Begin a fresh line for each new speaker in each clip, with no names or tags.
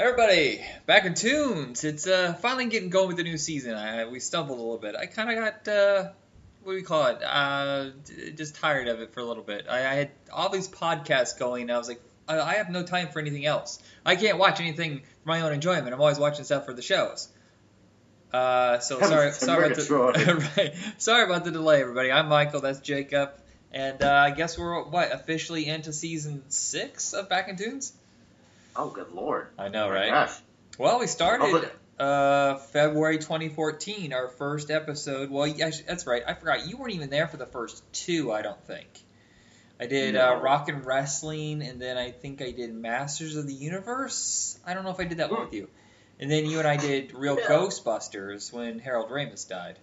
Everybody, back in tunes. It's uh, finally getting going with the new season. I, we stumbled a little bit. I kind of got uh, what do we call it? Uh, just tired of it for a little bit. I, I had all these podcasts going. And I was like, I, I have no time for anything else. I can't watch anything for my own enjoyment. I'm always watching stuff for the shows. Uh, so sorry, sorry about the right. Sorry about the delay, everybody. I'm Michael. That's Jacob, and uh, I guess we're what officially into season six of Back in Tunes.
Oh, good lord!
I know,
Oh
right?
Gosh.
Well, we started uh, February 2014, our first episode. Well, yeah, that's right. I forgot you weren't even there for the first two. I don't think. I did uh, Rock and Wrestling, and then I think I did Masters of the Universe. I don't know if I did that one
Hmm.
with you. And then you and I did Real
Yeah.
Ghostbusters when Harold Ramis died.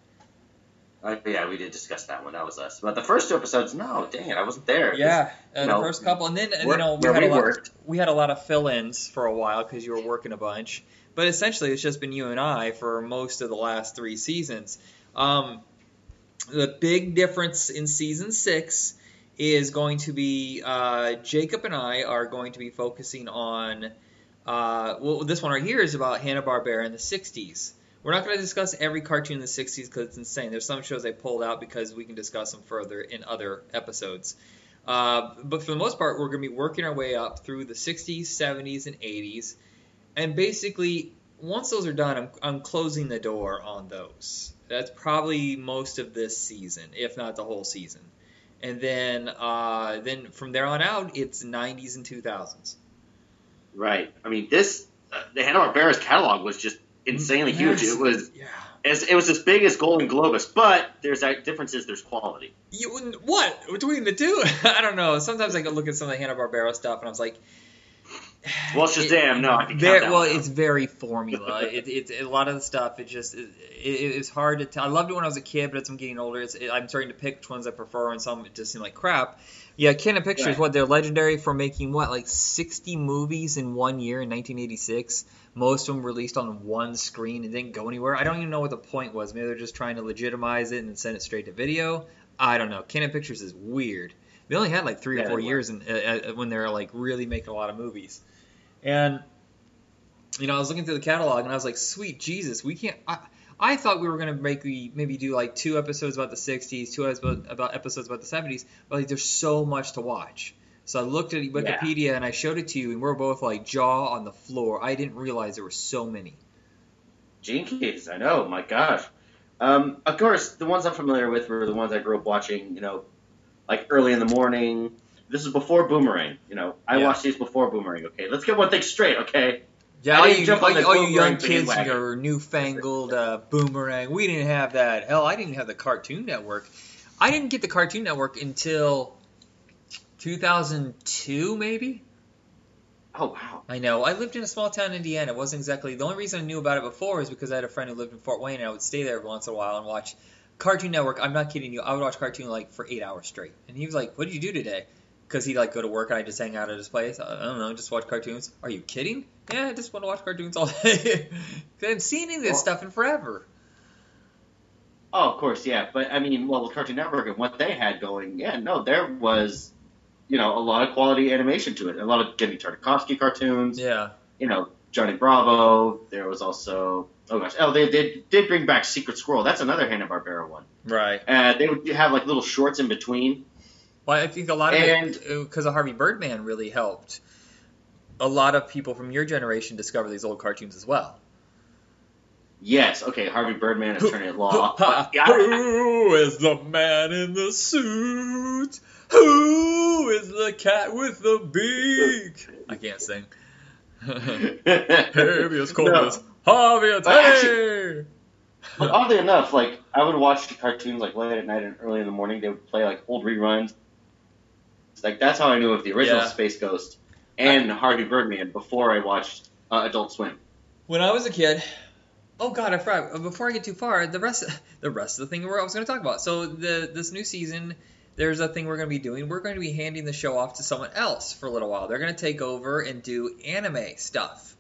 Uh, yeah, we did discuss that one. That was us. But the first two episodes, no, dang it, I wasn't there.
Yeah, uh, the
know,
first couple, and then you
where-
know we had a
we
lot. We had a lot of fill-ins for a while because you were working a bunch. But essentially, it's just been you and I for most of the last three seasons. Um, the big difference in season six is going to be uh, Jacob and I are going to be focusing on. Uh, well, this one right here is about Hanna Barbera in the '60s. We're not going to discuss every cartoon in the '60s because it's insane. There's some shows I pulled out because we can discuss them further in other episodes. Uh, but for the most part, we're going to be working our way up through the 60s, 70s, and 80s. And basically, once those are done, I'm, I'm closing the door on those. That's probably most of this season, if not the whole season. And then, uh, then from there on out, it's 90s and 2000s.
Right. I mean, this uh, the Hanna Barbera's catalog was just insanely mm-hmm.
huge.
It was
Yeah.
as it was as big as Golan-Globus, but there's that difference is there's quality.
You what between the two? I don't know. Sometimes I go look at some of the Hanna Barbera stuff, and I was like,
Well, Shazam, no, I can count
Very,
that
well, it's very formula. it, it, a lot of the stuff, it just it, it, it's hard to tell. I loved it when I was a kid, but as I'm getting older, I'm starting to pick which ones I prefer, and some just seem like crap. Yeah, Cannon Pictures,
Right.
what they're legendary for making what like 60 movies in one year in 1986. Most of them released on one screen and didn't go anywhere. I don't even know what the point was. Maybe they're just trying to legitimize it and send it straight to video. I don't know. Cannon Pictures is weird. They only had like three
Yeah,
or four years in, uh, uh, when they were like really making a lot of movies. And you know, I was looking through the catalog and I was like, "Sweet Jesus, we can't." I, I thought we were gonna make the, maybe do like two episodes about the '60s, two episodes about episodes about the '70s, but like there's so much to watch. So I looked at Wikipedia and I showed it to you, and we're both like jaw on the floor. I didn't realize there were so many.
Keys, I know, my gosh. Um, of course, the ones I'm familiar with were the ones I grew up watching, you know, like early in the morning. This is before Boomerang, you know. I
Yeah.
watched these before Boomerang, okay? Let's get one thing straight, okay?
Yeah, all you,
jump
all, all you young kids and your newfangled uh, boomerang. We didn't have that. Hell, I didn't have the Cartoon Network. I didn't get the Cartoon Network until 2002, maybe.
Oh, wow.
I know. I lived in a small town in Indiana. It wasn't exactly the only reason I knew about it before is because I had a friend who lived in Fort Wayne, and I would stay there every once in a while and watch Cartoon Network. I'm not kidding you. I would watch cartoon like for eight hours straight. And he was like, "What did you do today?" Because he'd like go to work and I just hang out at his place. I don't know, just watch cartoons. Are you kidding? Yeah, I just want to watch cartoons all day. I haven't seen any of this
Well-
stuff in forever.
Oh, of course, yeah. But, I mean, well, with Cartoon Network and what they had going, yeah, no, there was, you know, a lot of quality animation to it. A lot of Genndy Tartakovsky cartoons.
Yeah.
you know, Johnny Bravo. There was also oh gosh, oh they did did bring back Secret Squirrel. That's another Hanna Barbera one.
Right.
Uh, they would have like little shorts in between.
Well, I think a lot of
And-
it because of Harvey Birdman really helped. A lot of people from your generation discover these old cartoons as well.
Yes, okay, Harvey Birdman is turning it law.
Ha,
But, yeah, I-
Who is the man in the suit? Who is the cat with the beak? I can't sing. Habeas corpus.
Well, actually- but oddly enough, like I would watch the cartoons like late at night and early in the morning. They would play like old reruns. Like that's how I knew of the original
Yeah.
Space Ghost and Harvey Birdman before I watched uh, Adult Swim.
When I was a kid, oh god, I forgot. Before I get too far, the rest, the rest of the thing we're I was going to talk about. So the this new season, there's a thing we're going to be doing. We're going to be handing the show off to someone else for a little while. They're going to take over and do anime stuff.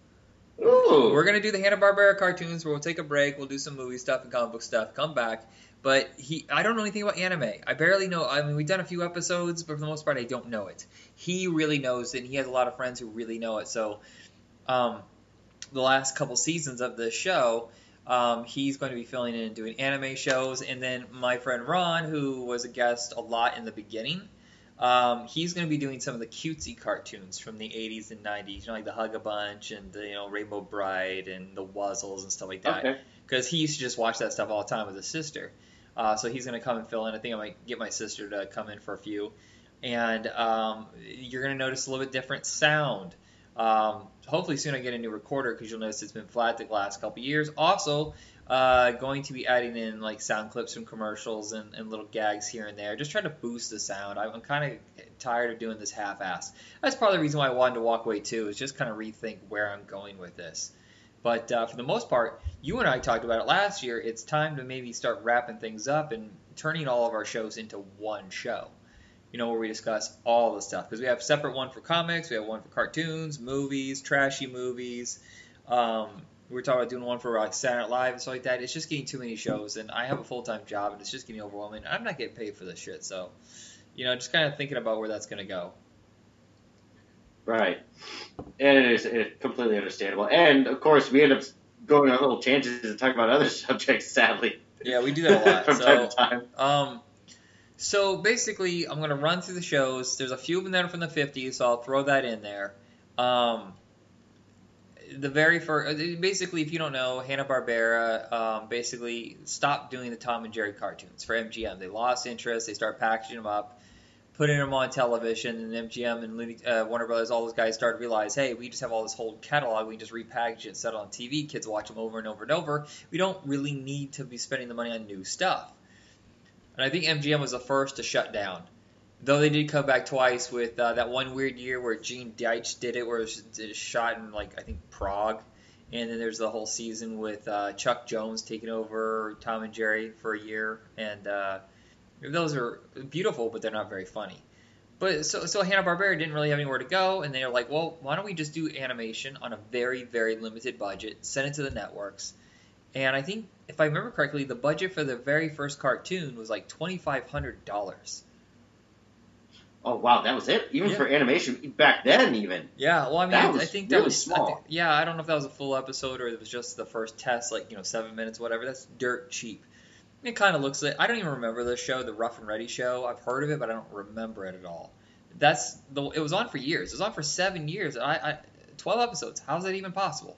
Ooh,
We're gonna do the Hanna Barbera cartoons. Where we'll take a break. We'll do some movie stuff and comic book stuff. Come back. But he, I don't know anything about anime. I barely know. I mean, we've done a few episodes, but for the most part, I don't know it. He really knows it. and He has a lot of friends who really know it. So, um, the last couple seasons of the show. Um, he's going to be filling in and doing anime shows, and then my friend Ron, who was a guest a lot in the beginning, um, he's going to be doing some of the cutesy cartoons from the 80s and 90s, you know, like the Hug a Bunch and the, you know Rainbow Brite and the Wuzzles and stuff like that.
Okay.
Because he used to just watch that stuff all the time with his sister. Uh, so he's going to come and fill in. I think I might get my sister to come in for a few, and um, you're going to notice a little bit different sound. Um, hopefully soon I get a new recorder because you'll notice it's been flat the last couple years. Also, uh, going to be adding in like sound clips from commercials and, and little gags here and there, just trying to boost the sound. I'm, kind of tired of doing this half-assed. That's part of the reason why I wanted to walk away too, is just kind of rethink where I'm going with this. But uh, for the most part, you and I talked about it last year. It's time to maybe start wrapping things up and turning all of our shows into one show you know, where we discuss all the stuff because we have separate one for comics, we have one for cartoons, movies, trashy movies. Um, we were talking about doing one for like Saturday Night Live and stuff like that. It's just getting too many shows, and I have a full time job, and it's just getting overwhelming. I'm not getting paid for this shit, so you know, just kind of thinking about where that's gonna go.
Right. And it is it's completely understandable. And of course, we end up going on little tangents and talking about other subjects. Sadly.
Yeah, we do that a lot.
from
so,
time to time.
Um, so basically, I'm gonna run through the shows. There's a few of them that are from the 50s, so I'll throw that in there. Um, the very first, basically, if you don't know, Hanna Barbera um, basically stopped doing the Tom and Jerry cartoons for MGM. They lost interest. They started packaging them up, putting them on television, and MGM and Looney, uh, Warner Brothers, all those guys started to realize, hey, we just have all this whole catalog. We just repackage it, and set it on TV. Kids watch them over and over and over. We don't really need to be spending the money on new stuff. And I think MGM was the first to shut down. Though they did come back twice with uh, that one weird year where Gene Deitch did it, where it was, it was shot in like I think Prague, and then there's the whole season with uh, Chuck Jones taking over Tom and Jerry for a year, and uh, those are beautiful, but they're not very funny. But so so Hanna Barbera didn't really have anywhere to go, and they were like, well, why don't we just do animation on a very very limited budget, send it to the networks, and I think if I remember correctly, the budget for the very first cartoon was like twenty five hundred dollars.
Oh wow, that was it. Even
Yeah.
for animation back then, even.
Yeah, well, I mean,
was
I think that
really
was I think- yeah, I don't know if that was a full episode or it was just the first test, like you know, seven minutes, whatever. That's dirt cheap. It kind of looks like I don't even remember the show, the Ruff and Reddy show. I've heard of it, but I don't remember it at all. That's the. It was on for years. It was on for seven years. I, I twelve episodes. How's that even possible?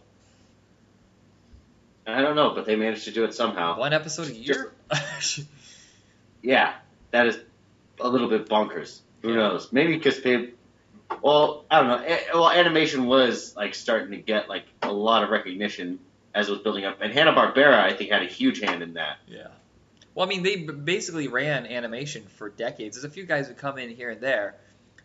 I don't know, but they managed to do it somehow.
One episode a year.
Yeah, that is a little bit bonkers. Who knows? Maybe because they. Well, I don't know. Well, animation was like starting to get like a lot of recognition as it was building up, and Hanna Barbera I think had a huge hand in that.
Yeah. Well, I mean, they basically ran animation for decades. There's a few guys who come in here and there,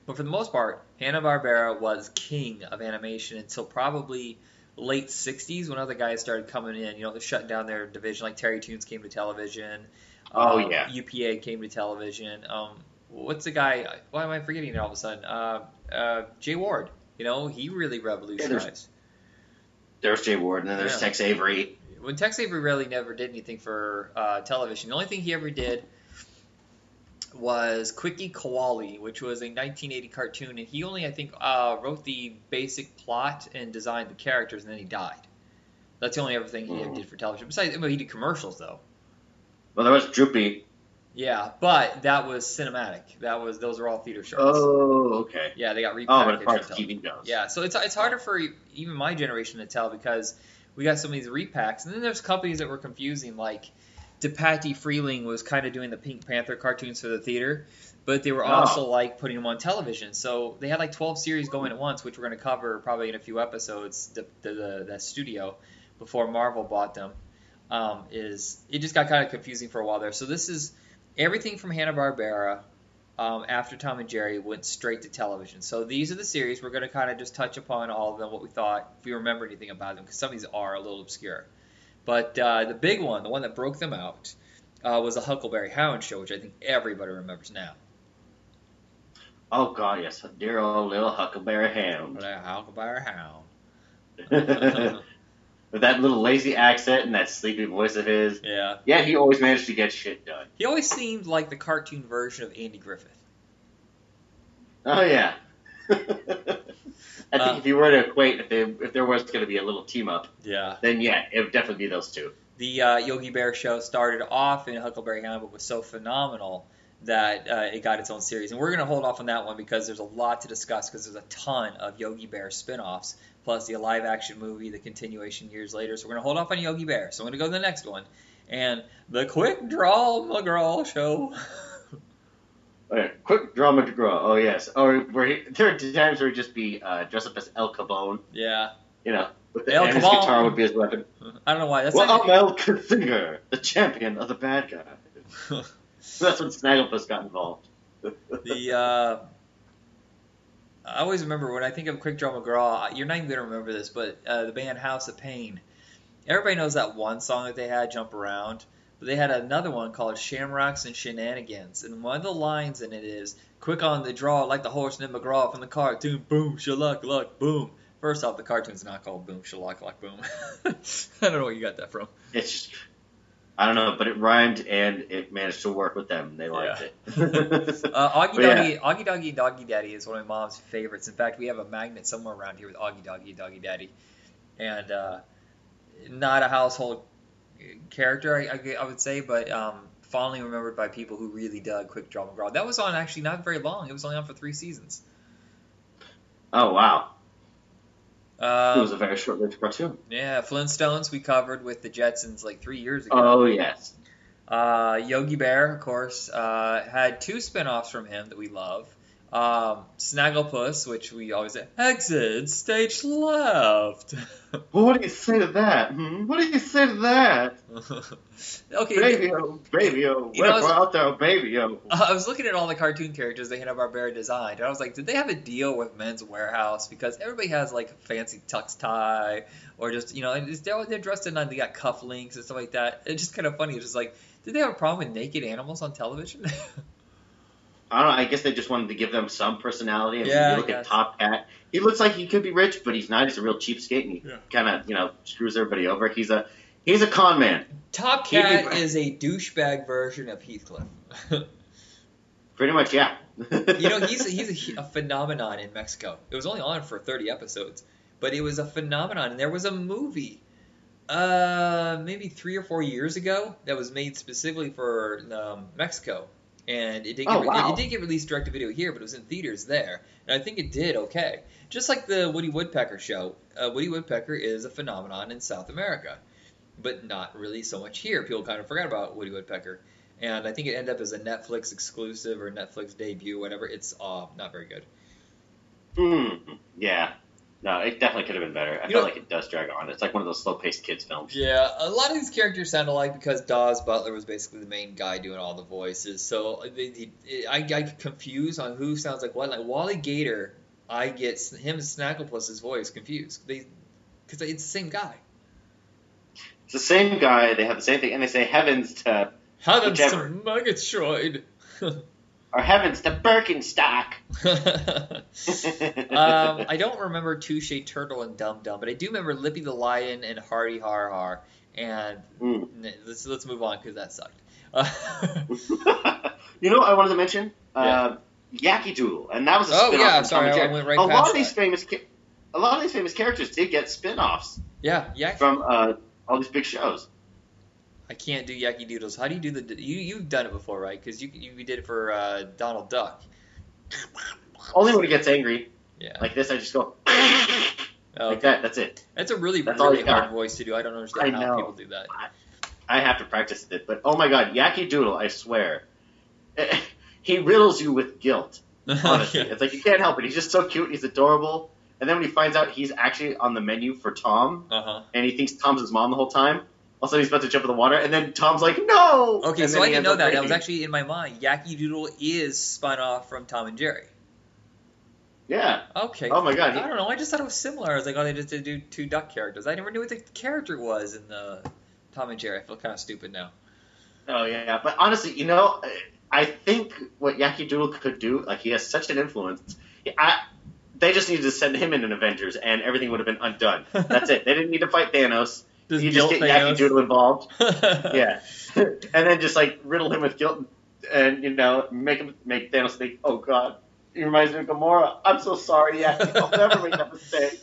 but for the most part, Hanna Barbera was king of animation until probably late '60s when other guys started coming in. You know, they shut down their division. Like Terry Toons came to television.
Oh,
um,
yeah.
UPA came to television. Um, what's the guy? Why am I forgetting it all of a sudden? Uh, uh, Jay Ward. You know, he really revolutionized.
There's Jay Ward, and then there's
Yeah.
Tex Avery.
when Tex Avery really never did anything for uh, television. The only thing he ever did was Kwicky Koala, which was a 1980 cartoon, and he only, I think, uh, wrote the basic plot and designed the characters, and then he died. That's the only other thing he
Oh.
did for television. Besides, well, he did commercials though.
Well, there was Droopy.
Yeah, but that was cinematic. That was those are all theater shows.
Oh, okay.
Yeah, they got repackaged.
Oh, but as far
for
as. TV.
Yeah, so it's it's harder for even my generation to tell because we got some of these repacks, and then there's companies that were confusing, like DePatie Freleng was kind of doing the Pink Panther cartoons for the theater, but they were
Oh.
also like putting them on television. So they had like 12 series going at once, which we're going to cover probably in a few episodes. The the, the, the studio before Marvel bought them um, is it just got kind of confusing for a while there. So this is everything from Hanna Barbera um, after Tom and Jerry went straight to television. So these are the series we're going to kind of just touch upon all of them, what we thought, if we remember anything about them, because some of these are a little obscure. But uh, the big one, the one that broke them out, uh, was the Huckleberry Hound show, which I think everybody remembers now.
Oh God, yes, dear old little Huckleberry Hound.
Huckleberry Hound.
With that little lazy accent and that sleepy voice of his.
Yeah.
Yeah, he always managed to get shit done.
He always seemed like the cartoon version of Andy Griffith.
Oh yeah. I think
Uh,
if you were to equate, if, they, if there was going to be a little team up,
Yeah.
then yeah, it would definitely be those two.
The uh, Yogi Bear show started off in Huckleberry Hound, but was so phenomenal that uh, it got its own series. And we're going to hold off on that one because there's a lot to discuss because there's a ton of Yogi Bear spin-offs, plus the live action movie, the continuation years later. So we're going to hold off on Yogi Bear. So I'm going to go to the next one. And the Quick Draw McGraw show.
Okay, quick drama to grow. Oh yes. Or where he, there are times where he'd just be uh, dressed up as El Kabong.
yeah.
You know, with the,
El
and his
Kabong.
guitar would be his weapon.
I don't know why. That's
well,
not,
I'm El Singer, the champion of the bad guy. That's when Snagglepuss got involved.
the uh, I always remember when I think of Quick Draw McGraw. You're not even gonna remember this, but uh, the band House of Pain. Everybody knows that one song that they had, "Jump Around," but they had another one called "Shamrocks and Shenanigans," and one of the lines in it is "Quick on the draw, like the horse named McGraw from the cartoon. Boom, shaluck, luck, boom." First off, the cartoon's not called Boom, shaluck, luck, boom. I don't know where you got that from.
It's just, I don't know, but it rhymed and it managed to work with them. They liked it.
Uh, Augie
But yeah.
Doggie, Augie Doggie Doggie Daddy is one of my mom's favorites. In fact, we have a magnet somewhere around here with Augie Doggie Doggie Daddy, and uh, not a household character, I, I, I would say, but um, fondly remembered by people who really dug Quick Draw McGraw. That was on actually not very long. It was only on for three seasons.
oh wow, it was
Um,
a very short-lived cartoon.
yeah, Flintstones we covered with the Jetsons like three years ago.
Oh yes.
Uh, Yogi Bear, of course, uh, had two spin-offs from him that we love. Um, Snagglepuss, which we always say, exit stage left.
Well, what do you say to that? Hmm? What do you say to that?
okay,
Baby, oh, baby, oh,
You know, was-
out there, baby, oh.
I was looking at all the cartoon characters they had Hanna Barbera designed, and I was like, did they have a deal with Men's Wearhouse? Because everybody has like a fancy tux tie, or just you know, they're, they're dressed in they got cufflinks and stuff like that. It's just kind of funny. It's just like, did they have a problem with naked animals on television?
I don't know. I guess they just wanted to give them some personality. And
Yeah,
you
I
look
guess.
at Top Cat. He looks like he could be rich, but he's not. He's a real cheapskate, and he
Yeah.
kind of, you know, screws everybody over. He's a he's a con man,
Top
Keep
Cat
it-
is a douchebag version of Heathcliff.
pretty much. Yeah.
you know, he's he's a, a phenomenon in Mexico. It was only on for 30 episodes, but it was a phenomenon. And there was a movie, uh, maybe three or four years ago that was made specifically for um, Mexico, and it did get,
Oh, wow.
it, it did get released direct to video here, but it was in theaters there, and I think it did okay. Just like the Woody Woodpecker show, uh, Woody Woodpecker is a phenomenon in South America, but not really so much here. People kind of forgot about Woody Woodpecker and I think it ended up as a Netflix exclusive or Netflix debut, whatever. It's uh, not very good.
Mm, yeah. No, it definitely could have been better. I
You
feel
know-
like it does drag on. It's like one of those slow-paced kids films.
Yeah, a lot of these characters sound alike because Daws Butler was basically the main guy doing all the voices. So uh, they, they, I, I get confused on who sounds like what. Like Wally Gator, I get him and Snagglepuss's voice confused. They, because it's the same guy.
It's the same guy. They have the same thing, and they say heavens to
Heavens
Whichever.
to Murgatroyd.
or heavens to Birkenstock.
um, I don't remember Touche Turtle and Dum Dum, but I do remember Lippy the Lion and Hardy Har Har. And
Mm.
let's let's move on because that sucked.
You know, what I wanted to mention uh, Yakky Doodle, and that was a
Oh,
spin-off
yeah, sorry, I went right
a lot of these
that.
famous, a lot of these famous characters did get spin-offs
yeah, Yak.
from uh, all these big shows.
I can't do yucky Doodles. How do you do the? You you've done it before, right? Because you you did it for uh, Donald Duck.
Only when he gets angry,
Yeah.
like this, I just go
Oh,
like that. That's it.
That's a really
That's
really
he's got.
hard voice to do. I don't understand
I
how
know.
people do that.
I have to practice it, but oh my god, Yakky Doodle, I swear, he riddles you with guilt. Honestly,
Yeah.
it's like you can't help it. He's just so cute. He's adorable. And then when he finds out he's actually on the menu for Tom,
Uh huh.
and he thinks Tom's his mom the whole time. Also, he's about to jump in the water, and then Tom's like, "No!"
Okay, so I didn't know that. That was actually in my mind. Yakky Doodle is spun off from Tom and Jerry.
yeah.
Okay.
Oh my god.
I don't know. I just thought it was similar. I was like, oh, they just did do two duck characters. I never knew what the character was in the Tom and Jerry. I feel kind of stupid now.
Oh yeah, but honestly, you know, I think what Yakky Doodle could do, like he has such an influence. I, they just needed to send him in an Avengers, and everything would have been undone. That's it. They didn't need to fight Thanos.
Just
you just get Yakky
Thanos.
Doodle involved. Yeah, and then just like riddle him with guilt, and you know, make him make Thanos think, "Oh God, he reminds me of Gamora. I'm so sorry, Yakky. I'll never make that mistake.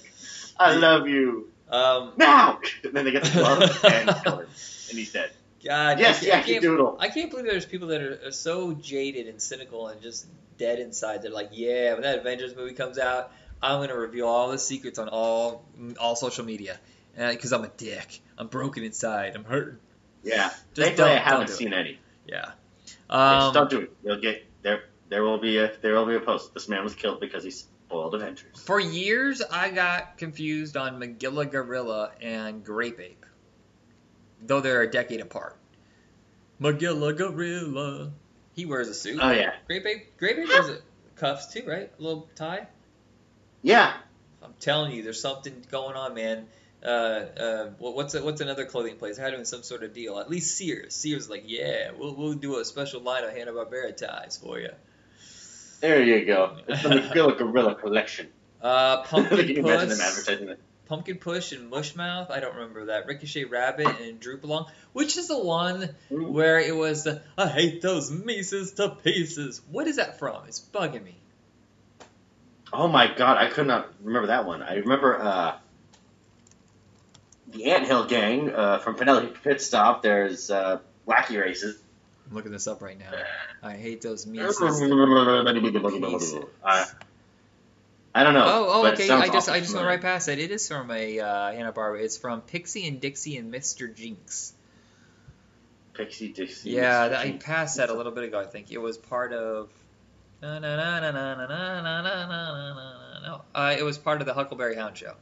I love you.
Um,
Now! And then they get the glove and kill him. And he's dead.
God,
Yes,
I, can't- I can't,
Doodle.
I can't believe there's people that are, are so jaded and cynical and just dead inside. They're like, yeah, when that Avengers movie comes out, I'm gonna reveal all the secrets on all all social media because I'm a dick. I'm broken inside. I'm hurt.
Yeah.
Just
Thankfully,
don't-
I haven't
do it.
seen any.
Yeah.
just
Um,
don't do it. You'll get there. There will be a there will be a post. This man was killed because he spoiled Avengers.
for years, I got confused on Magilla Gorilla and Grape Ape, though they're a decade apart. Magilla Gorilla. He wears a suit.
Oh yeah,
Grape Ape. Grape Ape wears cuffs too, right? A little tie.
yeah.
I'm telling you, there's something going on, man. Uh, uh, what's a, what's another clothing place? They're doing some sort of deal. At least Sears. Sears is like, yeah, we'll we'll do a special line of Hanna Barbera ties for you.
There you go. It's the Magilla Gorilla collection.
Uh,
Can
Pumpkin
you imagine them advertising?
Punkin' Puss, and Mushmouth. I don't remember that. Ricochet Rabbit and Droop-a-Long, which is the one where it was the I hate those Mises to pieces. What is that from? It's bugging me.
Oh my god, I could not remember that one. I remember uh, the Anthill Gang uh, from Penelope Pit Stop. There's uh, Wacky Races.
I'm looking this up right now. I hate those Mises.
Uh, I don't know.
Oh, oh, okay. I just, I just went right past it. It is from a uh, Hanna Barbera. It's from Pixie and Dixie and Mr. Jinx.
Pixie Dixie.
Yeah,
Mr.
that, I
Jinx.
passed that a little bit ago. I think it was part of. Na, na, na, na, na, na, na, na, na, na, na, No, uh, it was part of the Huckleberry Hound show.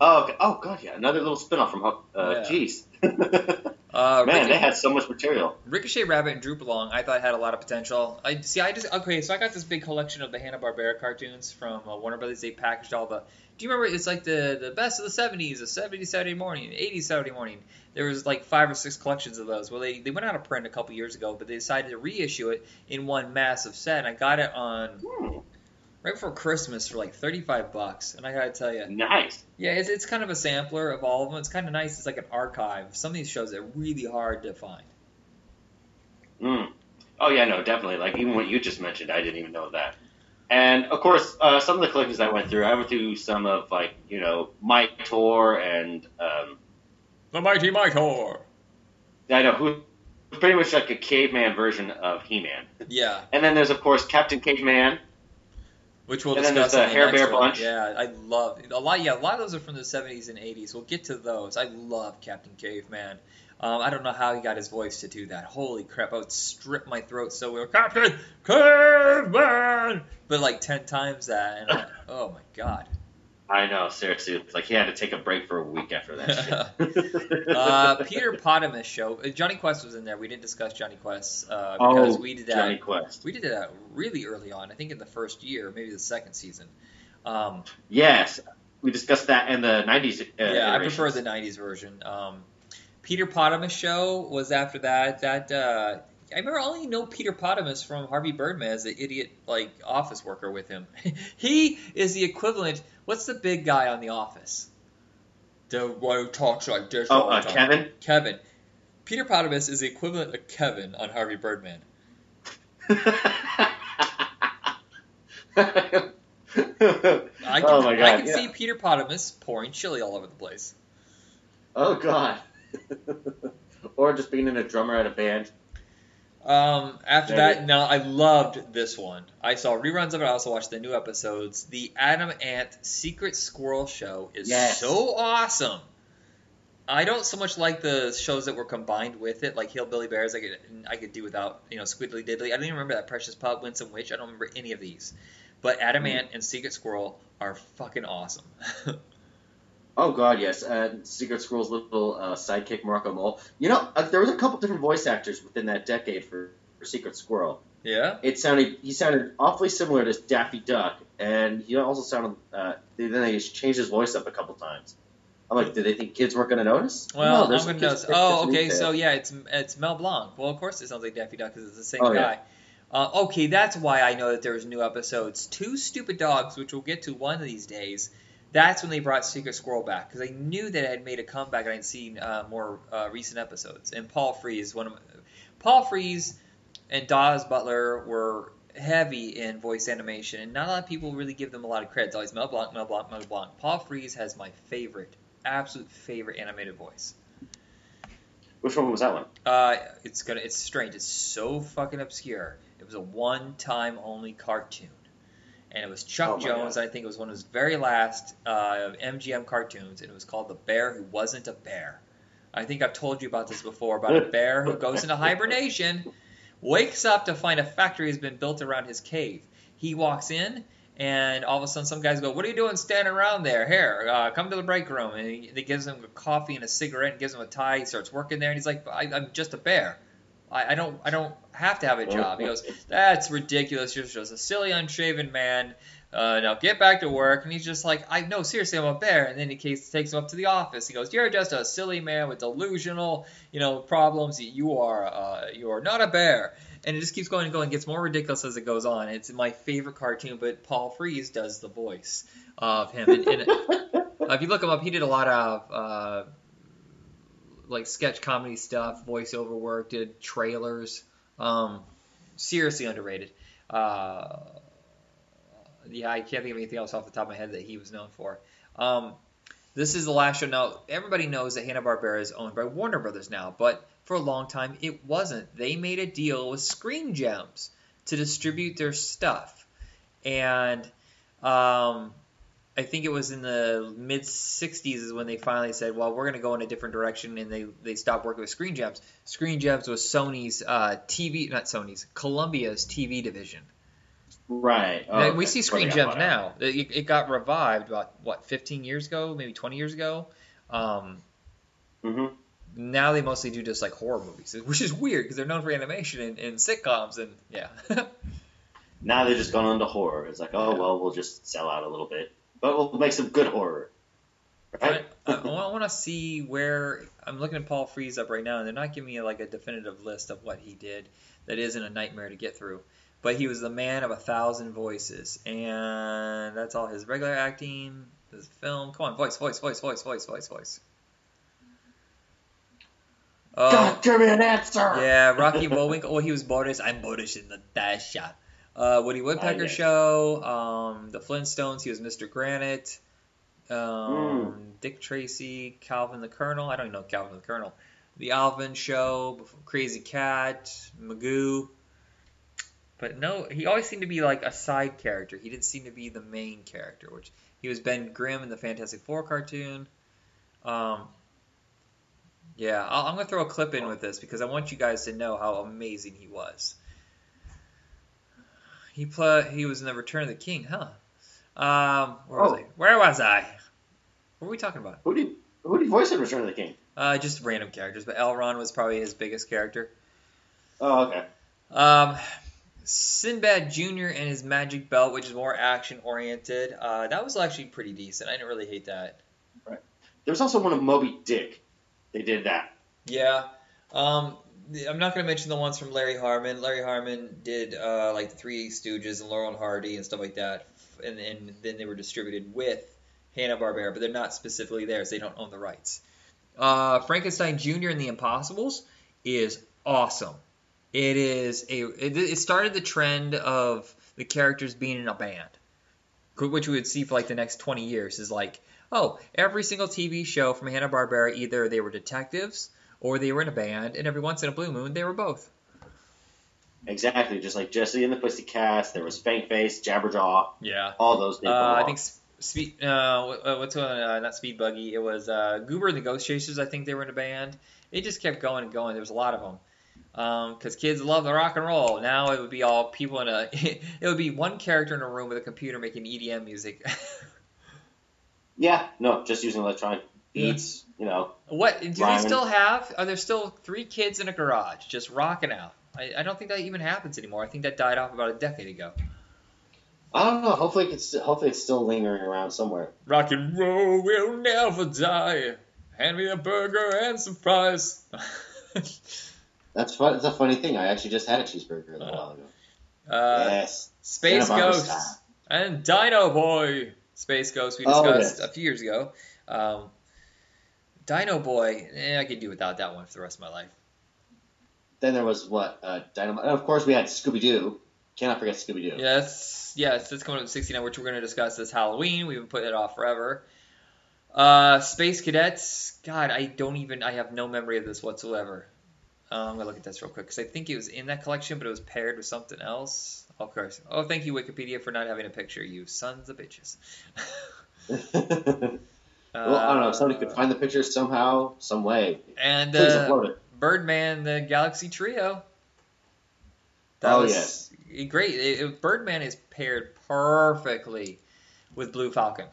Oh, okay. oh god, yeah, another little spin-off from Huck. Uh,
Yeah.
Jeez.
Uh,
Man,
Rico-
they had so much material.
Ricochet Rabbit and Droop-a-Long, I thought had a lot of potential. I see. I just okay. So I got this big collection of the Hanna Barbera cartoons from uh, Warner Brothers. They packaged all the. Do you remember? It's like the the best of the '70s, the '70s Saturday morning, '80s Saturday morning. There was like five or six collections of those. Well, they they went out of print a couple years ago, but they decided to reissue it in one massive set. And I got it on
Hmm,
right before Christmas for like 35 bucks. And I gotta tell you,
nice.
yeah, it's, it's kind of a sampler of all of them. It's kind of nice. It's like an archive. Some of these shows are really hard to find.
Mm. Oh yeah, no, definitely. Like even what you just mentioned, I didn't even know that. And of course, uh, some of the collections I went through, I went through some of like you know Mightor and um,
The Mighty Mightor.
I know who pretty much like a caveman version of He-Man.
Yeah,
And then there's of course Captain Caveman.
Which we'll
And then
discuss
there's
in
the
the
Hair
next
Bear
one.
Bunch.
Yeah, I love a lot. Yeah, a lot of those are from the 70s and 80s. We'll get to those. I love Captain Caveman. Um, I don't know how he got his voice to do that. Holy crap! I would strip my throat so well. Captain Caveman, but like ten times that, and I, oh my god.
I know, seriously, it's like he had to take a break for a week after that
uh, Peter Potamus show. uh, Jonny Quest was in there. We didn't discuss Jonny Quest uh, because
oh,
we did that.
Jonny Quest.
We did that really early on. I think in the first year, maybe the second season. Um,
Yes, we discussed that in the '90s. Uh,
yeah, I prefer the '90s version. Um, Peter Potamus show was after that. That uh, I remember I only know Peter Potamus from Harvey Birdman as the idiot like office worker with him. he is the equivalent. What's the big guy on The Office? The one who talks like this
Oh, uh. Kevin.
Kevin. Peter Potamus is the equivalent of Kevin on Harvey Birdman. I can,
oh my god!
I can
yeah.
see Peter Potamus pouring chili all over the place.
Oh god. or just being in a drummer at a band.
Um, after that, no, I loved this one. I saw reruns of it. I also watched the new episodes. The Atom Ant Secret Squirrel Show is
Yes.
so awesome. I don't so much like the shows that were combined with it, like Hillbilly Bears. I could I could do without, you know, Squiddly Diddly. I don't even remember that Precious Pup, Winsome Witch. I don't remember any of these. But Atom
Mm.
Ant and Secret Squirrel are fucking awesome.
Oh god, yes. And Secret Squirrel's little uh, sidekick Morocco Mole. You know, uh, there was a couple different voice actors within that decade for, for Secret Squirrel.
yeah.
It sounded he sounded awfully similar to Daffy Duck, and he also sounded. Uh, then they changed his voice up a couple times. I'm like, did they think kids weren't going to notice?
Well,
No,
I'm gonna notice. Oh, okay. So
there.
yeah, it's it's Mel Blanc. Well, of course it sounds like Daffy Duck because it's the same
Oh, yeah.
guy. Uh, okay, that's why I know that there's new episodes. Two Stupid Dogs, which we'll get to one of these days. That's when they brought Secret Squirrel back because I knew that it had made a comeback and I'd seen uh, more uh, recent episodes. And Paul Frees, one of my, Paul Frees and Daws Butler were heavy in voice animation, and not a lot of people really give them a lot of credit. It's always Mel Blanc, Mel Blanc, Mel Blanc. Paul Frees has my favorite, absolute favorite animated voice.
Which one was that one?
Uh, it's gonna, it's strange. It's so fucking obscure. It was a one-time only cartoon, and it was Chuck
Oh
Jones. I think it was one of his very last uh, MGM cartoons, and it was called The Bear Who Wasn't a Bear. I think I've told you about this before about a bear who goes into hibernation, wakes up to find a factory has been built around his cave. He walks in, and all of a sudden, some guys go, "What are you doing standing around there? Here, uh, come to the break room." And he, he gives him a coffee and a cigarette, and gives him a tie. He starts working there, and he's like, I, "I'm just a bear. I, I don't, I don't have to have a job." He goes, "That's ridiculous. You're just a silly, unshaven man." Uh, now get back to work. And he's just like, I no, seriously, I'm a bear. And then he takes takes him up to the office. He goes, You're just a silly man with delusional, you know, problems. You are, uh, you are not a bear. And it just keeps going and going. It gets more ridiculous as it goes on. It's my favorite cartoon, but Paul Frees does the voice of him. And, and if you look him up, he did a lot of uh, like sketch comedy stuff, voiceover work, did trailers. Um, seriously underrated. Uh, yeah, I can't think of anything else off the top of my head that he was known for. Um, this is the last show. Now, everybody knows that Hanna-Barbera is owned by Warner Brothers now, but for a long time it wasn't. They made a deal with Screen Gems to distribute their stuff. And um, I think it was in the mid 60s is when they finally said, well, we're going to go in a different direction, and they, they stopped working with Screen Gems. Screen Gems was Sony's uh, TV, not Sony's, Columbia's TV division.
Right. Oh,
we see Screen Gems now. It, it got revived about what 15 years ago, maybe 20 years ago. Um,
Mhm.
now they mostly do just like horror movies, which is weird because they're known for animation and, and sitcoms and yeah.
Now they've just gone on to horror. It's like, oh well, we'll just sell out a little bit, but we'll make some good horror. Right?
I, I want to see where I'm looking at Paul Frees up right now, and they're not giving me like a definitive list of what he did. That isn't a nightmare to get through. But he was the man of a thousand voices, and that's all his regular acting, his film. Come on, voice, voice, voice, voice, voice, voice, voice. Oh,
God, give me an answer.
yeah, Rocky Bullwinkle. Well, he was Boris. I'm Boris in the Dasha. Uh, Woody Woodpecker. Show. Um, the Flintstones. He was Mr. Granite. Um,
Mm.
Dick Tracy. Calvin the Colonel. I don't even know Calvin the Colonel. The Alvin Show. Krazy Kat. Magoo. But no, he always seemed to be like a side character. He didn't seem to be the main character, which he was Ben Grimm in the Fantastic Four cartoon. Um, yeah, I'll, I'm gonna throw a clip in with this because I want you guys to know how amazing he was. He play, he was in the Return of the King, huh? Um, where was
Oh.
I? Where was I? What were we talking about?
Who did who did voice in Return of the King?
Uh, just random characters, but Elrond was probably his biggest character.
Oh, okay.
Um, Sinbad Jr. and his Magic Belt, which is more action oriented. Uh, that was actually pretty decent. I didn't really hate that. Right.
There was also one of Moby Dick. They did that.
Yeah. Um, I'm not going to mention the ones from Larry Harmon. Larry Harmon did uh, like Three Stooges and Laurel and Hardy and stuff like that, and, and then they were distributed with Hanna Barbera, but they're not specifically theirs. They don't own the rights. Uh, Frankenstein Jr. and the Impossibles is awesome. It is a. It, it started the trend of the characters being in a band, which we would see for like the next 20 years. Is like, oh, every single TV show from Hanna Barbera, either they were detectives or they were in a band, and every once in a blue moon they were both.
Exactly, just like Jesse and the Pussycats. There was Spank Face, Jabberjaw,
Yeah.
all those. did
Uh, I think Speed. Uh, what's one? Uh, not Speed Buggy. It was uh, Goober and the Ghost Chasers. I think they were in a band. It just kept going and going. There was a lot of them. Because kids love the rock and roll. Now it would be all people in a. it would be one character in a room with a computer making EDM music.
Yeah, no, just using electronic beats. You know,
what do they still have? Are there still three kids in a garage just rocking out? I, I don't think that even happens anymore. I think that died off about a decade ago.
I don't know. Hopefully, it's hopefully it's still lingering around somewhere.
Rock and roll will never die. Hand me a burger and some fries.
That's fun. It's a funny thing. I actually just had a cheeseburger a little while ago.
Uh,
yes.
Space Ghosts and Dino Boy. Space Ghost we
Oh,
discussed
yes.
a few years ago. Um, Dino Boy, eh, I could do without that one for the rest of my life.
Then there was what uh, Dynamite. And of course, we had Scooby Doo. Cannot forget Scooby Doo.
Yes, yes, it's coming up in 69, which we're going to discuss this Halloween. We've been putting it off forever. Uh, Space Cadets. God, I don't even. I have no memory of this whatsoever. Uh, I'm gonna look at this real quick because I think it was in that collection, but it was paired with something else. Of course. Oh, thank you, Wikipedia, for not having a picture. You sons of bitches.
well, I don't know. If somebody could find the picture somehow, some way.
And
Please
uh,
upload it.
Birdman, the Galaxy Trio.
Oh,
was
yes.
great. It, it- Birdman is paired perfectly with Blue Falcon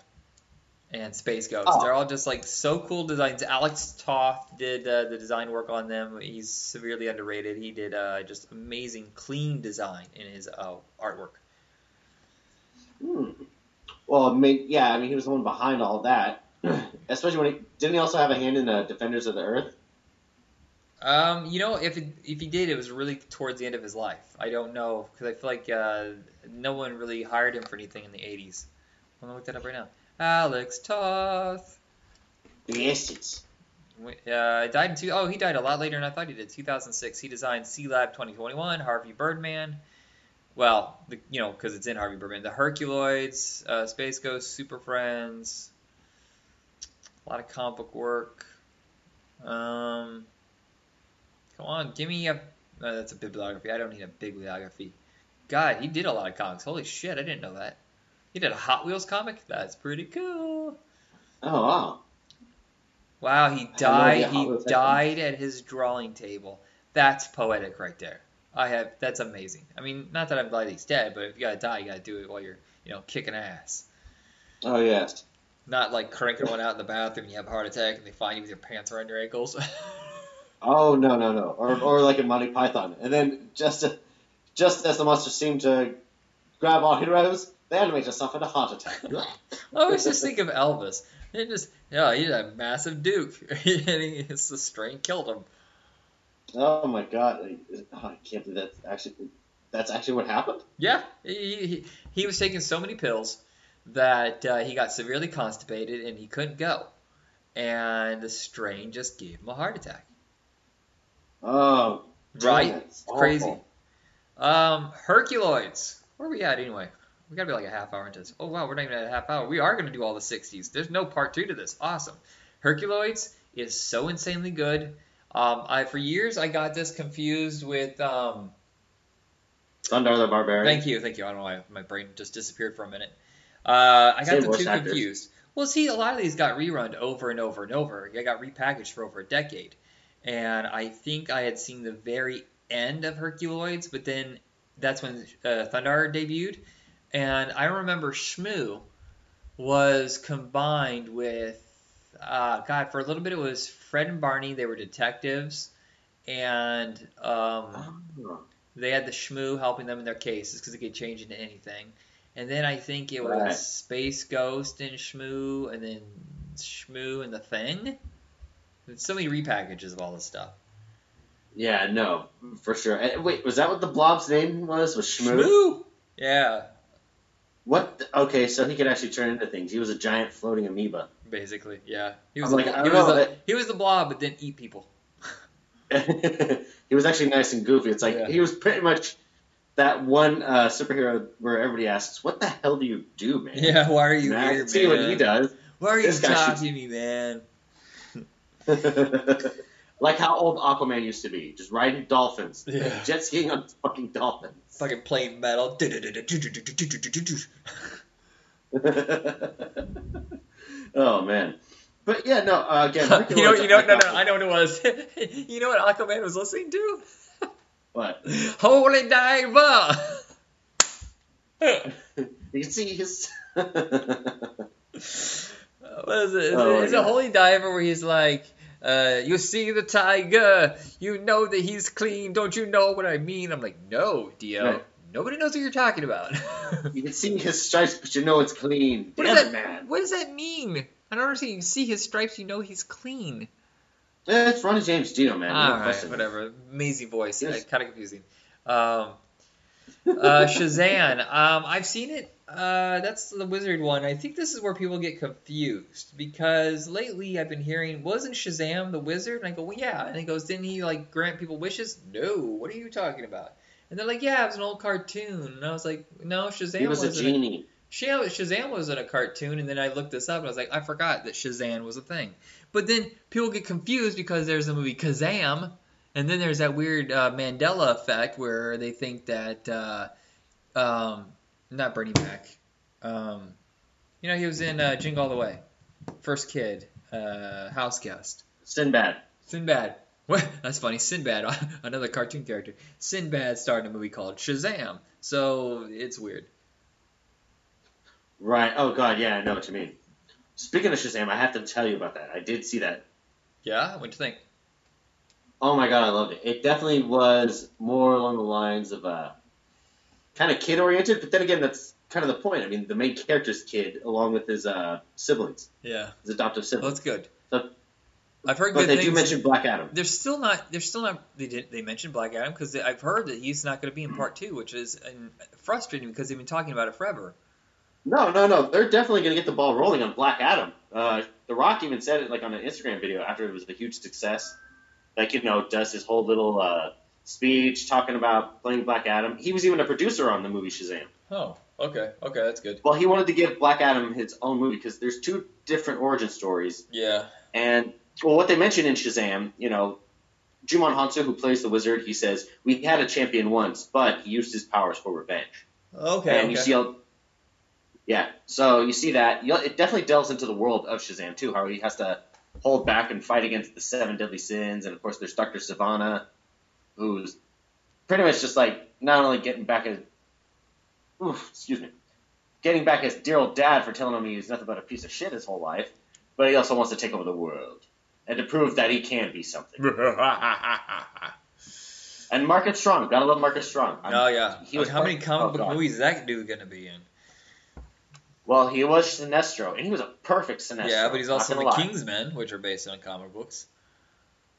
and Space Ghost.
Oh.
They're all just like so cool designs. Alex Toth did uh, the design work on them. He's severely underrated. He did uh, just amazing, clean design in his uh, artwork.
Hmm. Well, I mean, yeah, I mean, he was the one behind all that. Especially when he didn't he also have a hand in uh, Defenders of the Earth?
Um, you know, if it, if he did, it was really towards the end of his life. I don't know because I feel like uh, no one really hired him for anything in the '80s. I'm gonna look that up right now. Alex Toth.
Yes.
Uh, died in two, oh, he died a lot later than I thought he did. 2006. He designed Sealab 2021, Harvey Birdman. Well, the, you know, because it's in Harvey Birdman. The Herculoids, uh, Space Ghost, Super Friends. A lot of comic book work. Um, come on, give me a. Uh, that's a bibliography. I don't need a bibliography. God, he did a lot of comics. Holy shit, I didn't know that. He did a Hot Wheels comic. That's pretty cool.
Oh wow.
Wow, he died. He died at his drawing table. That's poetic right there. I have. That's amazing. I mean, not that I'm glad he's dead, but if you gotta die, you gotta do it while you're, you know, kicking ass.
Oh yes.
Not like cranking one out in the bathroom and you have a heart attack and they find you with your pants around your ankles.
Oh no no no. Or or like in Monty Python, and then just just as the monsters seem to grab our heroes, the animator suffered a heart attack.
I always just think of Elvis. It just, yeah, he's a massive duke, and the strain killed him.
Oh my god! Oh, I can't believe that's actually that's actually what happened.
Yeah, he, he, he was taking so many pills that uh, he got severely constipated and he couldn't go. And the strain just gave him a heart attack.
Oh,
Right? Crazy. Um, Herculoids. Where are we at anyway? We gotta be like a half hour into this. Oh wow, we're not even at a half hour. We are gonna do all the 60s. There's no part two to this. Awesome. Herculoids is so insanely good. Um, I for years I got this confused with um,
Thundarr the Barbarian.
Thank you, thank you. I don't know why my brain just disappeared for a minute. Uh, I got
Same
the two
actors.
confused. Well, see, a lot of these got rerun over and over and over. They got repackaged for over a decade, and I think I had seen the very end of Herculoids, but then that's when uh, Thundarr debuted, and I remember Shmoo was combined with uh, God for a little bit. It was Fred and Barney. They were detectives, and um,
Oh.
they had the Shmoo helping them in their cases because it could change into anything. And then I think it was
Right.
Space Ghost and Shmoo, and then Shmoo and the Thing. There's so many repackages of all this stuff.
Yeah, no, for sure. And wait, was that what the blob's name was? Was Shmoo?
Shmoo! Yeah,
What? the- okay, so he could actually turn into things. He was a giant floating amoeba.
basically, yeah. He
I'm
was,
like,
the,
I
he, was the, he was the blob, but didn't eat people.
he was actually nice and goofy. It's like
Yeah.
he was pretty much that one uh, superhero where everybody asks, "What the hell do you do, man?"
Yeah, why are you
And I see what he does.
Why are you
This should-
talking to me, man?
like how old Aquaman used to be, just riding dolphins,
Yeah.
jet skiing on fucking dolphins.
Fucking playing metal.
oh man, but yeah, no. Uh, again,
you know, you know, no, no,
I
know what it was. you know what Aquaman was listening to?
What?
Holy diver!
You can see his.
what is it?
Oh,
it, is
yeah.
it Holy Diver where he's like, uh, you see the tiger, you know that he's clean, don't you know what I mean? I'm like, no, Dio.
Right.
Nobody knows what you're talking about.
you can see his stripes, but you know it's clean.
what,
Damn
does that,
man.
what does that mean? I don't understand. You see his stripes, you know he's clean.
Yeah, it's Ronnie James Dio, man.
All right, whatever. Amazing voice.
Yes.
kind of confusing. Um, uh, Shazam. Um, I've seen it. Uh, that's the wizard one. I think this is where people get confused because lately I've been hearing, wasn't Shazam the wizard? And I go, well, yeah. And he goes, didn't he like grant people wishes? No. What are you talking about? And they're like, yeah, it was an old cartoon. And I was like, no, Shazam
He was a genie.
Shazam, Shazam wasn't a cartoon, and then I looked this up, and I was like, I forgot that Shazam was a thing. But then people get confused because there's the movie Kazam, and then there's that weird uh, Mandela effect where they think that, uh, um, not Bernie Mac, um, you know, he was in uh, Jingle All the Way, First Kid, uh, House Guest,
Sinbad.
Sinbad. What? That's funny. Sinbad, another cartoon character. Sinbad starred in a movie called Shazam. So it's weird.
Right. Oh God, yeah, I know what you mean. Speaking of Shazam, I have to tell you about that. I did see that.
Yeah, what'd you think?
Oh my God, I loved it. It definitely was more along the lines of uh, kind of kid oriented, but then again, that's kind of the point. I mean, the main character's kid, along with his uh, siblings,
Yeah.
his adoptive siblings.
Well, that's good.
So-
I've heard
But
good
they
things.
do mention Black Adam.
they're still not. They're still not. They did. They mentioned Black Adam because I've heard that he's not going to be in part two, which is frustrating because they've been talking about it forever.
No, no, no. They're definitely going to get the ball rolling on Black Adam. Uh, the Rock even said it like on an Instagram video after it was a huge success. Like you know, does his whole little uh, speech talking about playing Black Adam. He was even a producer on the movie Shazam.
Oh, okay, okay, that's good.
Well, he wanted to give Black Adam his own movie because there's two different origin stories.
Yeah.
And well, what they mentioned in Shazam, you know, Djimon Hounsou, who plays the wizard, he says we had a champion once, but he used his powers for revenge.
Okay.
and
okay.
you see, all, yeah. So you see that it definitely delves into the world of Shazam too, how he has to hold back and fight against the seven deadly sins, and of course there's Doctor Sivana, who's pretty much just like not only getting back at, oof, excuse me, getting back his dear old dad for telling him he's nothing but a piece of shit his whole life, but he also wants to take over the world and to prove that he can be something. And Marcus Strong, gotta love Marcus Strong. I'm-
oh yeah.
he was
how many comic
oh,
book
God.
movies is that dude going to be in?
Well, he was Sinestro, and he was a perfect Sinestro.
yeah, but he's also in the
lie.
Kingsman, which are based on comic books.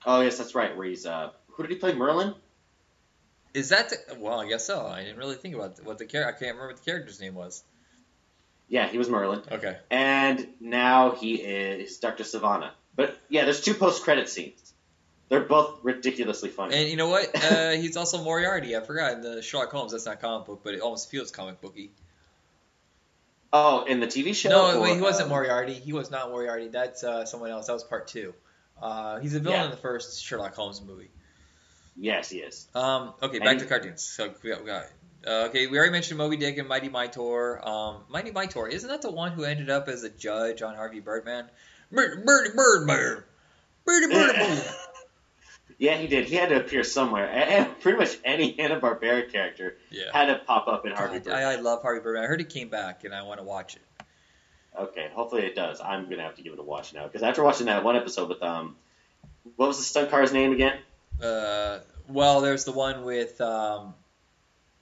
Oh yes, that's right. Where he's uh, who did he play? Merlin.
Is that the, well? I guess so. I didn't really think about what the character. I can't remember what the character's name was.
Yeah, he was Merlin,
Okay.
and now he is Doctor Sivana. But yeah, there's two post-credit scenes. They're both ridiculously funny.
And you know what? Uh, he's also Moriarty. I forgot the Sherlock Holmes. That's not comic book, but it almost feels comic booky.
Oh, in the TV show?
No,
or,
wait, he wasn't
uh,
Moriarty. He was not Moriarty. That's uh, someone else. That was part two. Uh, he's a villain
Yeah.
in the first Sherlock Holmes movie.
Yes, he is.
Um, okay, back
he-
to cartoons. So we got, we got uh, okay. We already mentioned Moby Dick and Mighty Mightor. Um, Mighty Mightor isn't that the one who ended up as a judge on Harvey Birdman? Bird, Birdie Birdman, Birdie Birdman.
yeah, he did. He had to appear somewhere, and, and pretty much any Hanna Barbera character
Yeah.
had to pop up in Harvey.
God, I, I love Harvey Birdman. I heard he came back, and I want to watch it.
Okay, hopefully it does. I'm gonna have to give it a watch now because after watching that one episode with um, what was the stunt car's name again?
Uh, well, there's the one with um,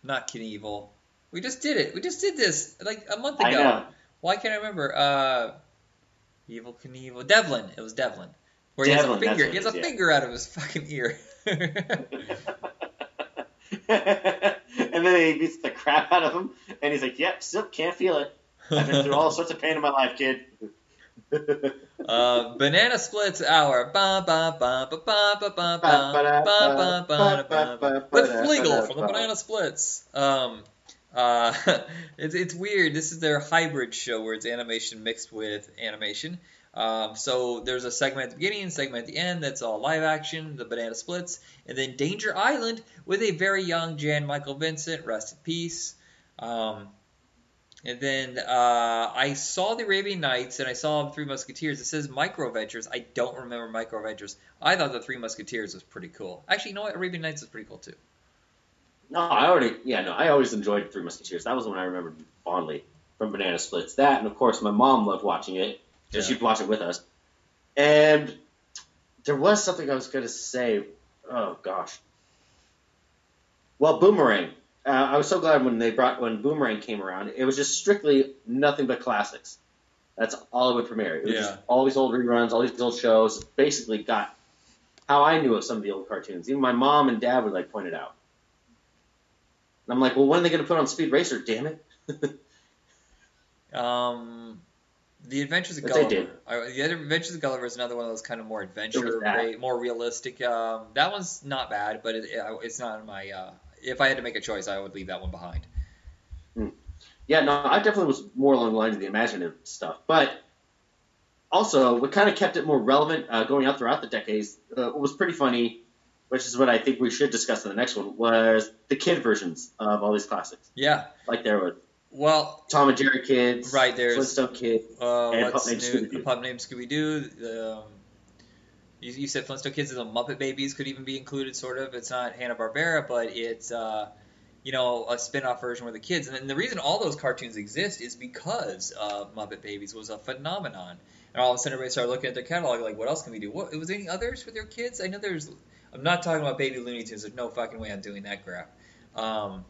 not Knievel. We just did it. We just did this like a month ago.
I know.
Why can't I remember? Uh, Evel Knievel. Devlin. It was Devlin where he has a finger. He has a
yeah.
finger out of his fucking ear.
and then he beats the crap out of him, and he's like, "Yep, still can't feel it. I've been through all sorts of pain in my life, kid."
uh, banana splits hour. With Fleegle from the Banana Splits. Um, uh, it's, it's weird. This is their hybrid show where it's animation mixed with animation. Um, so there's a segment at the beginning segment at the end that's all live action, the Banana Splits, and then Danger Island with a very young Jan Michael Vincent, rest in peace. Um, and then uh, I saw the Arabian Nights and I saw Three Musketeers. It says Micro Ventures. I don't remember Micro Ventures. I thought the Three Musketeers was pretty cool. Actually, you know what? Arabian Nights is pretty cool too.
No, I already, yeah, no, I always enjoyed Three Musketeers. That was the one I remembered fondly from Banana Splits. That, and of course, my mom loved watching it, so
Yeah.
she'd watch it with us. And there was something I was going to say. Oh gosh. Well, Boomerang. Uh, I was so glad when they brought when Boomerang came around. It was just strictly nothing but classics. That's all it would premiere. It was
Yeah.
just all these old reruns, all these old shows. Basically, got how I knew of some of the old cartoons. Even my mom and dad would like point it out. And I'm like, well, when are they going to put on Speed Racer? Damn it!
Um, the Adventures of
But they
Gulliver.
did.
Uh, the other Adventures of Gulliver is another one of those kind of more adventure,
It was that.
ra- more realistic. Um, that one's not bad, but it, it, it's not in my uh, if I had to make a choice, I would leave that one behind.
Yeah, no, I definitely was more along the lines of the imaginative stuff. But also, what kind of kept it more relevant uh, going out throughout the decades uh, was pretty funny, which is what I think we should discuss in the next one, was the kid versions of all these classics.
Yeah.
Like there was
Well,
Tom and Jerry kids,
Right, there's-
Flintstone kids.
uh,
And
what's new?
Scooby-Doo.
Pup named Scooby Doo. Um, you, you said Flintstone Kids and the Muppet Babies could even be included, sort of. It's not Hanna Barbera, but it's uh, you know a spin-off version where the kids. And the reason all those cartoons exist is because uh, Muppet Babies was a phenomenon. And all of a sudden, everybody started looking at their catalog, like, what else can we do? What was there any others for their kids? I know there's. I'm not talking about Baby Looney Tunes. There's no fucking way I'm doing that crap. Um,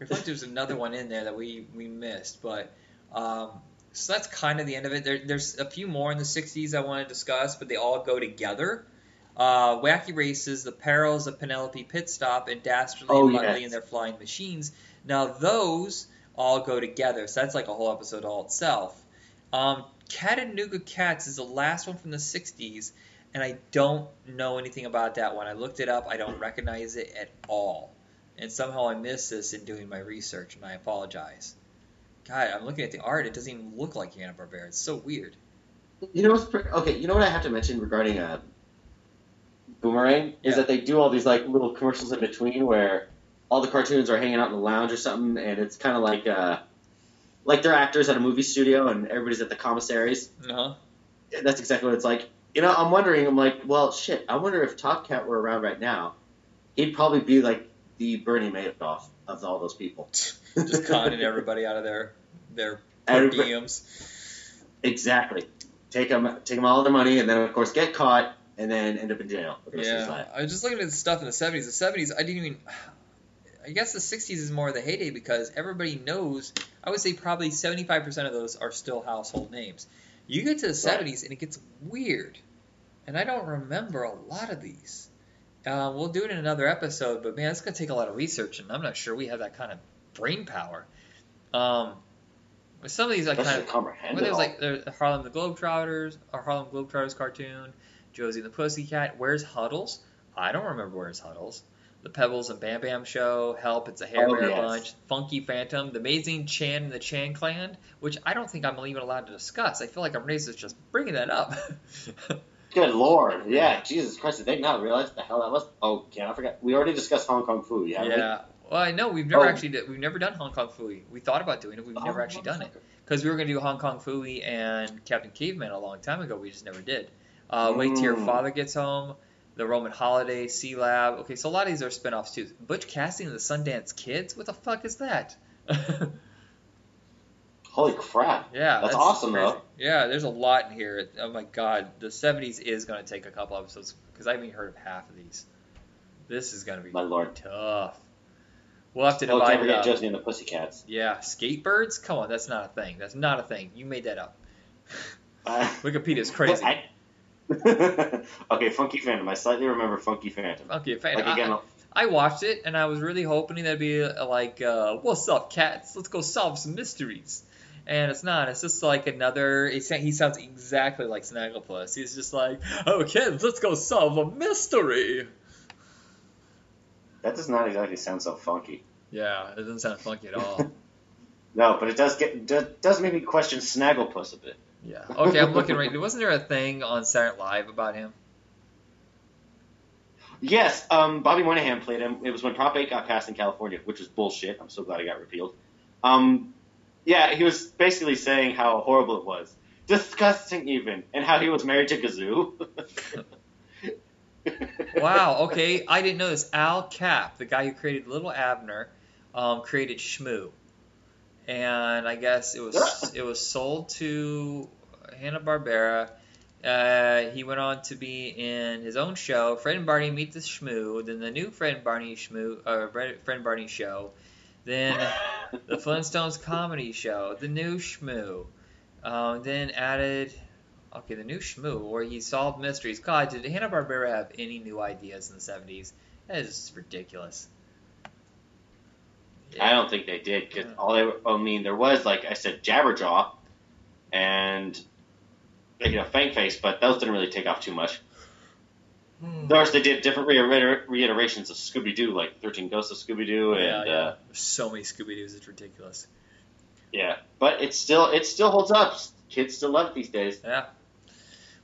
I feel like there's another one in there that we we missed, but um, so that's kind of the end of it. There, there's a few more in the 60s I want to discuss, but they all go together. Uh, Wacky Races, The Perils of Penelope Pitstop, and Dastardly
Oh,
and Muttley
yes.
and Their Flying Machines. Now those all go together, so that's like a whole episode all itself. Um, Chattanooga Cats is the last one from the 60s, and I don't know anything about that one. I looked it up. I don't recognize it at all. And somehow I missed this in doing my research, and I apologize. God, I'm looking at the art. It doesn't even look like Hanna Barbera. It's so weird.
You know what's pre- okay? You know what I have to mention regarding uh, Boomerang
Yeah.
is that they do all these like little commercials in between where all the cartoons are hanging out in the lounge or something, and it's kind of like uh, like they're actors at a movie studio and everybody's at the commissaries.
Uh-huh.
That's exactly what it's like. You know, I'm wondering. I'm like, well, shit. I wonder if Top Cat were around right now, he'd probably be like the Bernie Madoff of all those people.
Just conning everybody out of their their diems.
Exactly. Take them, take them all their money, and then of course get caught, and then end up in jail. for the rest of his
Yeah. I was just looking at the stuff in the 70s. The 70s, I didn't even. I guess the 60s is more of the heyday because everybody knows. I would say probably 75% of those are still household names. You get to the
Right.
70s and it gets weird, and I don't remember a lot of these. Uh, we'll do it in another episode, but man, it's gonna take a lot of research, and I'm not sure we have that kind of brain power. Um, with some of these, I kind of
comprehend
well, there's like there's Harlem the Globetrotters, or Harlem Globetrotters cartoon, Josie and the Pussycat. Where's Huddles? I don't remember Where's Huddles. The Pebbles and Bam Bam Show, Help, It's a Hair
Oh,
Bear
yes.
Bunch, Funky Phantom, The Amazing Chan and the Chan Clan, which I don't think I'm even allowed to discuss. I feel like I'm racist just bringing that up.
Good lord, yeah, Jesus Christ, did they not realize the hell that was? Oh, yeah, I forgot. We already discussed Hong Kong Fooey, yeah.
yeah. Well, I know we've never
Oh.
actually did, we've never done Hong Kong Fooey. We thought about doing it. We've never actually done it. because we were going to do Hong Kong Fooey and Captain Caveman a long time ago. We just never did. Uh, Wait till your
Mm.
father gets home. The Roman Holiday, Sealab. Okay, so a lot of these are spin-offs too. Butch Cassidy and the Sundance Kids. What the fuck is that?
Holy crap.
yeah,
That's awesome,
crazy.
though.
Yeah, there's a lot in here. Oh my god, the '70s is going to take a couple episodes because I haven't even heard of half of these. This is going to be
My lord.
tough. We'll have to
Oh,
divide
can't
it
forget. Josie and the Pussycats.
Yeah, skatebirds. Come on, that's not a thing. That's not a thing. You made that up.
Uh,
Wikipedia's crazy.
I- okay, Funky Phantom. I slightly remember Funky Phantom.
Okay, fan.
Like
I-
again,
I watched it and I was really hoping that'd be uh, like, uh, "What's up, cats? Let's go solve some mysteries." And it's not. It's just like another. He sounds exactly like Snagglepuss. He's just like, "Oh, kids, let's go solve a mystery."
that does not exactly sound so funky.
Yeah, it doesn't sound funky at all.
No, but it does get does, make me question Snagglepuss a bit.
yeah. Okay, I'm looking right. Wasn't there a thing on Saturday Live about him?
Yes, um, Bobby Moynihan played him. It was when Prop 8 got passed in California, which was bullshit. I'm so glad it got repealed. Um, yeah, he was basically saying how horrible it was. Disgusting, even. And how he was married to Gazoo.
Wow. Okay, I didn't know this. Al Capp, the guy who created Little Abner, um, created Shmoo, and I guess it was it was sold to Hanna Barbera. Uh, he went on to be in his own show, Fred and Barney Meet the Shmoo, then the new Fred and Barney Shmoo, uh, Fred Fred and Barney show, then the Flintstones comedy show, the new Shmoo, um, then added Okay, the new Shmoo, where he solved mysteries. God, did Hanna Barbera have any new ideas in the seventies? That is just ridiculous.
I don't think they did, because
Yeah.
all they were, I mean, there was, like I said, Jabberjaw and, you know, Fang Face, but those didn't really take off too much.
Hmm.
Of course, they did different reiter- reiterations of Scooby Doo, like 13 Ghosts of Scooby Doo, and
yeah, yeah.
Uh,
so many Scooby Doo's, it's ridiculous.
yeah. But it still it still holds up. Kids still love it these days.
Yeah.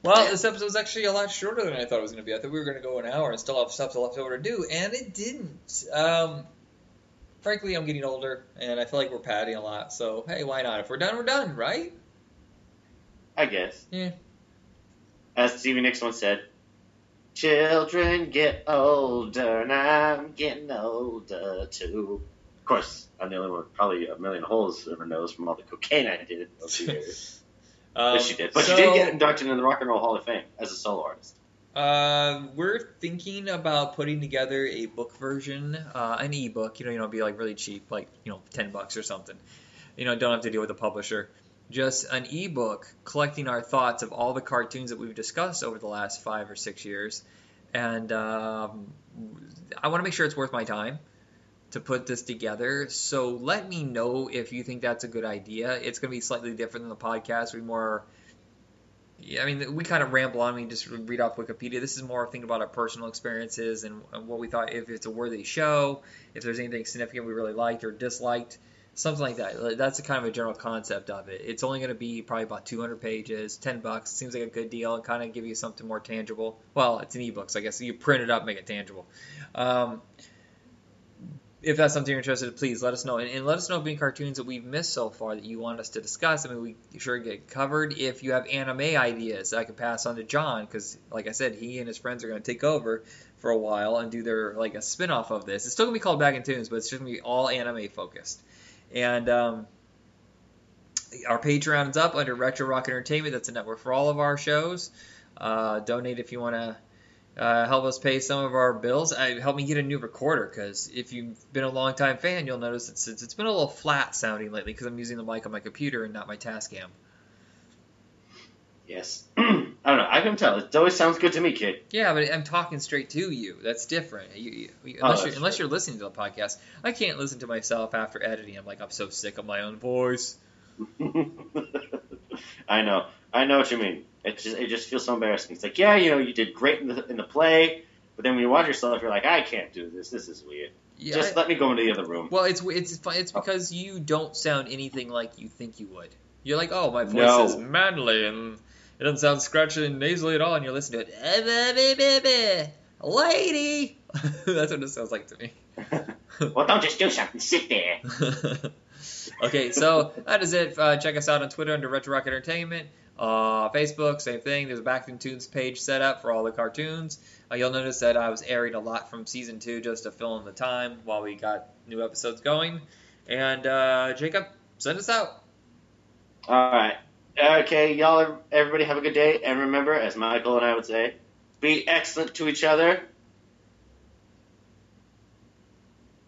Well, this episode was actually a lot shorter than I thought it was going to be. I thought we were going to go an hour and still have stuff to left over to do, and it didn't. Um, frankly, I'm getting older, and I feel like we're padding a lot. So hey, why not? If we're done, we're done, right?
I guess.
Yeah.
As Stevie Nicks once said, "Children get older, and I'm getting older too." Of course, I'm the only one with probably a million holes in ever knows from all the cocaine I did those years.
Um,
but she did. But
so,
she did get inducted in the Rock and Roll Hall of Fame as a solo artist.
Uh, we're thinking about putting together a book version, uh, an ebook. You know, you know, it'd be like really cheap, like you know, ten bucks or something. You know, don't have to deal with a publisher. Just an ebook collecting our thoughts of all the cartoons that we've discussed over the last five or six years, and um, I want to make sure it's worth my time to put this together. So let me know if you think that's a good idea. It's going to be slightly different than the podcast. We more I mean, we kind of ramble on. We just read off Wikipedia. This is more thinking about our personal experiences and, and what we thought if it's a worthy show, if there's anything significant we really liked or disliked, something like that. That's kind of a general concept of it. It's only going to be probably about 200 pages, 10 bucks. Seems like a good deal and kind of give you something more tangible. Well, it's an ebook, so I guess you print it up, make it tangible. Um, if that's something you're interested in, please let us know. And, and, let us know of any cartoons that we've missed so far that you want us to discuss. I mean, we sure get covered. If you have anime ideas, I can pass on to John because, like I said, he and his friends are going to take over for a while and do their like a spin-off of this. It's still going to be called Back in Tunes, but it's just going to be all anime focused. And um, our is up under Retro Rock Entertainment. That's a network for all of our shows. Uh, donate if you want to uh, help us pay some of our bills. Help me get a new recorder because if you've been a long time fan, you'll notice it's, it's been a little flat sounding lately because I'm using the mic on my computer and not my Tascam.
Yes. I don't know. I can tell. It always sounds good to me, kid.
Yeah, but I'm talking straight to you. That's different. You, you,
Oh,
unless,
that's
you're, unless you're listening to the podcast, I can't listen to myself after editing. I'm like, I'm so sick of my own voice.
I know. I know what you mean. It just it just feels so embarrassing. It's like, yeah, you know, you did great in the in the play, but then when you watch yourself, you're like, I can't do this. This is weird.
Yeah,
just
I-
let me go into the other room.
Well, it's it's it's oh. because you don't sound anything like you think you would. You're like, oh, my voice
No.
is manly and it doesn't sound scratchy and nasally at all, and you're listening to it, "Eh, baby, lady. That's what it sounds like to me.
well, don't just do something. Sit there.
okay, so that is it. Uh, check us out on Twitter under Retro Rock Entertainment. Uh, Facebook, same thing. There's a Back in Tunes page set up for all the cartoons. Uh, you'll notice that I was airing a lot from season two just to fill in the time while we got new episodes going. And uh, Jacob, send us out.
All right. Okay, y'all. Everybody have a good day, and remember, as Michael and I would say, be excellent to each other